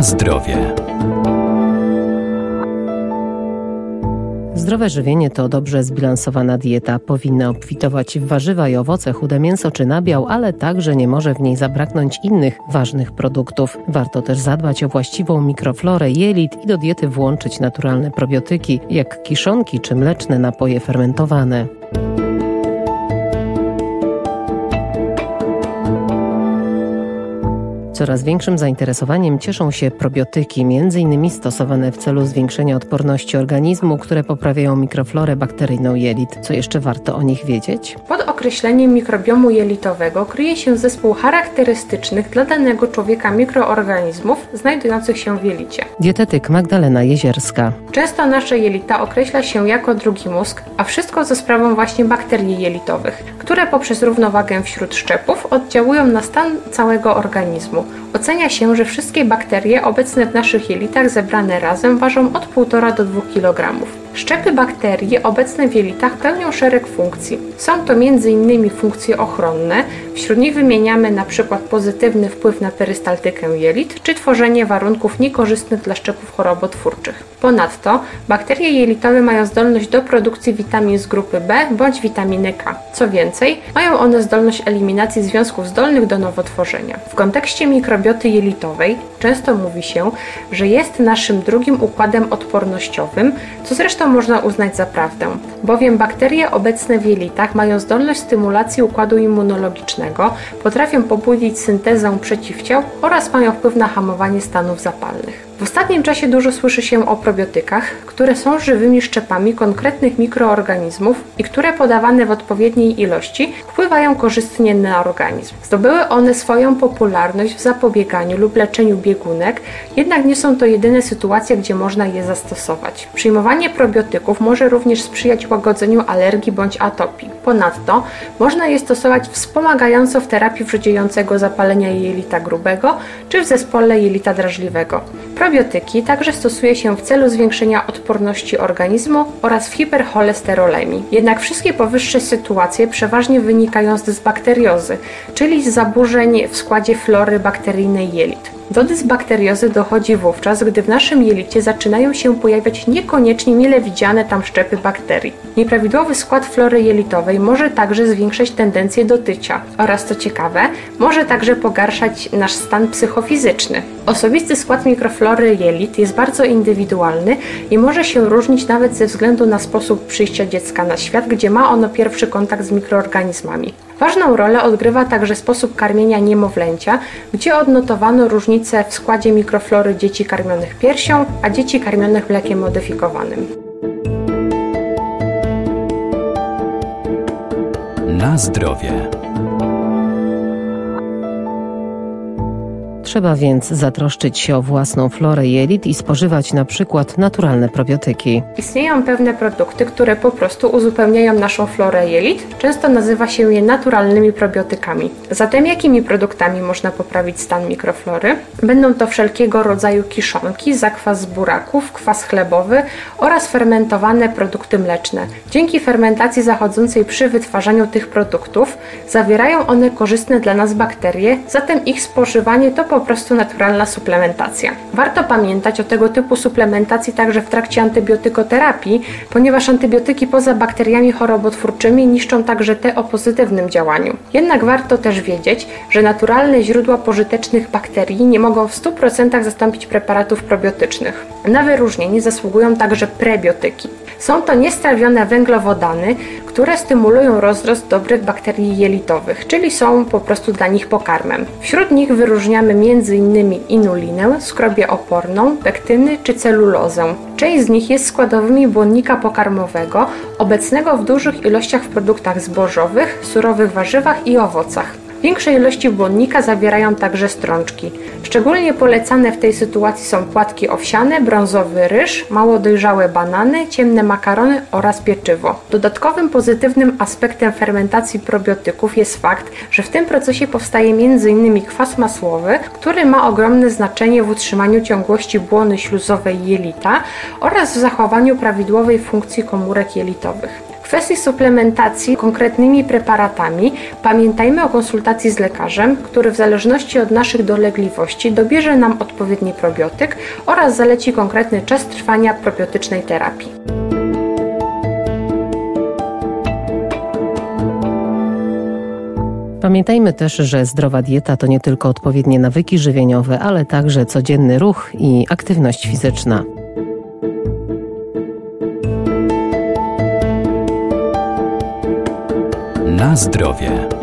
Zdrowie. Zdrowe żywienie to dobrze zbilansowana dieta. Powinna obfitować w warzywa i owoce, chude mięso czy nabiał, ale także nie może w niej zabraknąć innych ważnych produktów. Warto też zadbać o właściwą mikroflorę jelit i do diety włączyć naturalne probiotyki, jak kiszonki czy mleczne napoje fermentowane. Coraz większym zainteresowaniem cieszą się probiotyki, m.in. stosowane w celu zwiększenia odporności organizmu, które poprawiają mikroflorę bakteryjną jelit. Co jeszcze warto o nich wiedzieć? Pod określeniem mikrobiomu jelitowego kryje się zespół charakterystycznych dla danego człowieka mikroorganizmów znajdujących się w jelicie. Dietetyk Magdalena Jezierska. Często nasze jelita określa się jako drugi mózg, a wszystko ze sprawą właśnie bakterii jelitowych, które poprzez równowagę wśród szczepów oddziałują na stan całego organizmu. Ocenia się, że wszystkie bakterie obecne w naszych jelitach zebrane razem ważą od 1,5 do 2 kg. Szczepy bakterii obecne w jelitach pełnią szereg funkcji. Są to m.in. funkcje ochronne, wśród nich wymieniamy np. pozytywny wpływ na perystaltykę jelit czy tworzenie warunków niekorzystnych dla szczepów chorobotwórczych. Ponadto bakterie jelitowe mają zdolność do produkcji witamin z grupy B bądź witaminy K. Co więcej, mają one zdolność eliminacji związków zdolnych do nowotworzenia. W kontekście mikrobioty jelitowej często mówi się, że jest naszym drugim układem odpornościowym, co zresztą można uznać za prawdę, bowiem bakterie obecne w jelitach mają zdolność stymulacji układu immunologicznego, potrafią pobudzić syntezę przeciwciał oraz mają wpływ na hamowanie stanów zapalnych. W ostatnim czasie dużo słyszy się o probiotykach, które są żywymi szczepami konkretnych mikroorganizmów i które podawane w odpowiedniej ilości wpływają korzystnie na organizm. Zdobyły one swoją popularność w zapobieganiu lub leczeniu biegunek, jednak nie są to jedyne sytuacje, gdzie można je zastosować. Przyjmowanie probiotyków może również sprzyjać łagodzeniu alergii bądź atopii. Ponadto można je stosować wspomagająco w terapii wrzodziejącego zapalenia jelita grubego czy w zespole jelita drażliwego. Probiotyki także stosuje się w celu zwiększenia odporności organizmu oraz w hipercholesterolemii. Jednak wszystkie powyższe sytuacje przeważnie wynikają z dysbakteriozy, czyli z zaburzeń w składzie flory bakteryjnej jelit. Do dysbakteriozy dochodzi wówczas, gdy w naszym jelicie zaczynają się pojawiać niekoniecznie mile widziane tam szczepy bakterii. Nieprawidłowy skład flory jelitowej może także zwiększać tendencję do tycia oraz, co ciekawe, może także pogarszać nasz stan psychofizyczny. Osobisty skład mikroflory jelit jest bardzo indywidualny i może się różnić nawet ze względu na sposób przyjścia dziecka na świat, gdzie ma ono pierwszy kontakt z mikroorganizmami. Ważną rolę odgrywa także sposób karmienia niemowlęcia, gdzie odnotowano różnice w składzie mikroflory dzieci karmionych piersią, a dzieci karmionych mlekiem modyfikowanym. Na zdrowie. Trzeba więc zatroszczyć się o własną florę jelit i spożywać na przykład naturalne probiotyki. Istnieją pewne produkty, które po prostu uzupełniają naszą florę jelit. Często nazywa się je naturalnymi probiotykami. Zatem jakimi produktami można poprawić stan mikroflory? Będą to wszelkiego rodzaju kiszonki, zakwas z buraków, kwas chlebowy oraz fermentowane produkty mleczne. Dzięki fermentacji zachodzącej przy wytwarzaniu tych produktów zawierają one korzystne dla nas bakterie, zatem ich spożywanie to po po prostu naturalna suplementacja. Warto pamiętać o tego typu suplementacji także w trakcie antybiotykoterapii, ponieważ antybiotyki poza bakteriami chorobotwórczymi niszczą także te o pozytywnym działaniu. Jednak warto też wiedzieć, że naturalne źródła pożytecznych bakterii nie mogą w 100% zastąpić preparatów probiotycznych. Na wyróżnienie zasługują także prebiotyki. Są to niestrawione węglowodany, które stymulują rozrost dobrych bakterii jelitowych, czyli są po prostu dla nich pokarmem. Wśród nich wyróżniamy m.in. inulinę, skrobię oporną, pektyny czy celulozę. Część z nich jest składowymi błonnika pokarmowego, obecnego w dużych ilościach w produktach zbożowych, surowych warzywach i owocach. Większe ilości błonnika zawierają także strączki. Szczególnie polecane w tej sytuacji są płatki owsiane, brązowy ryż, mało dojrzałe banany, ciemne makarony oraz pieczywo. Dodatkowym pozytywnym aspektem fermentacji probiotyków jest fakt, że w tym procesie powstaje m.in. kwas masłowy, który ma ogromne znaczenie w utrzymaniu ciągłości błony śluzowej jelita oraz w zachowaniu prawidłowej funkcji komórek jelitowych kwestii suplementacji konkretnymi preparatami pamiętajmy o konsultacji z lekarzem, który w zależności od naszych dolegliwości dobierze nam odpowiedni probiotyk oraz zaleci konkretny czas trwania probiotycznej terapii. Pamiętajmy też, że zdrowa dieta to nie tylko odpowiednie nawyki żywieniowe, ale także codzienny ruch i aktywność fizyczna. Na zdrowie.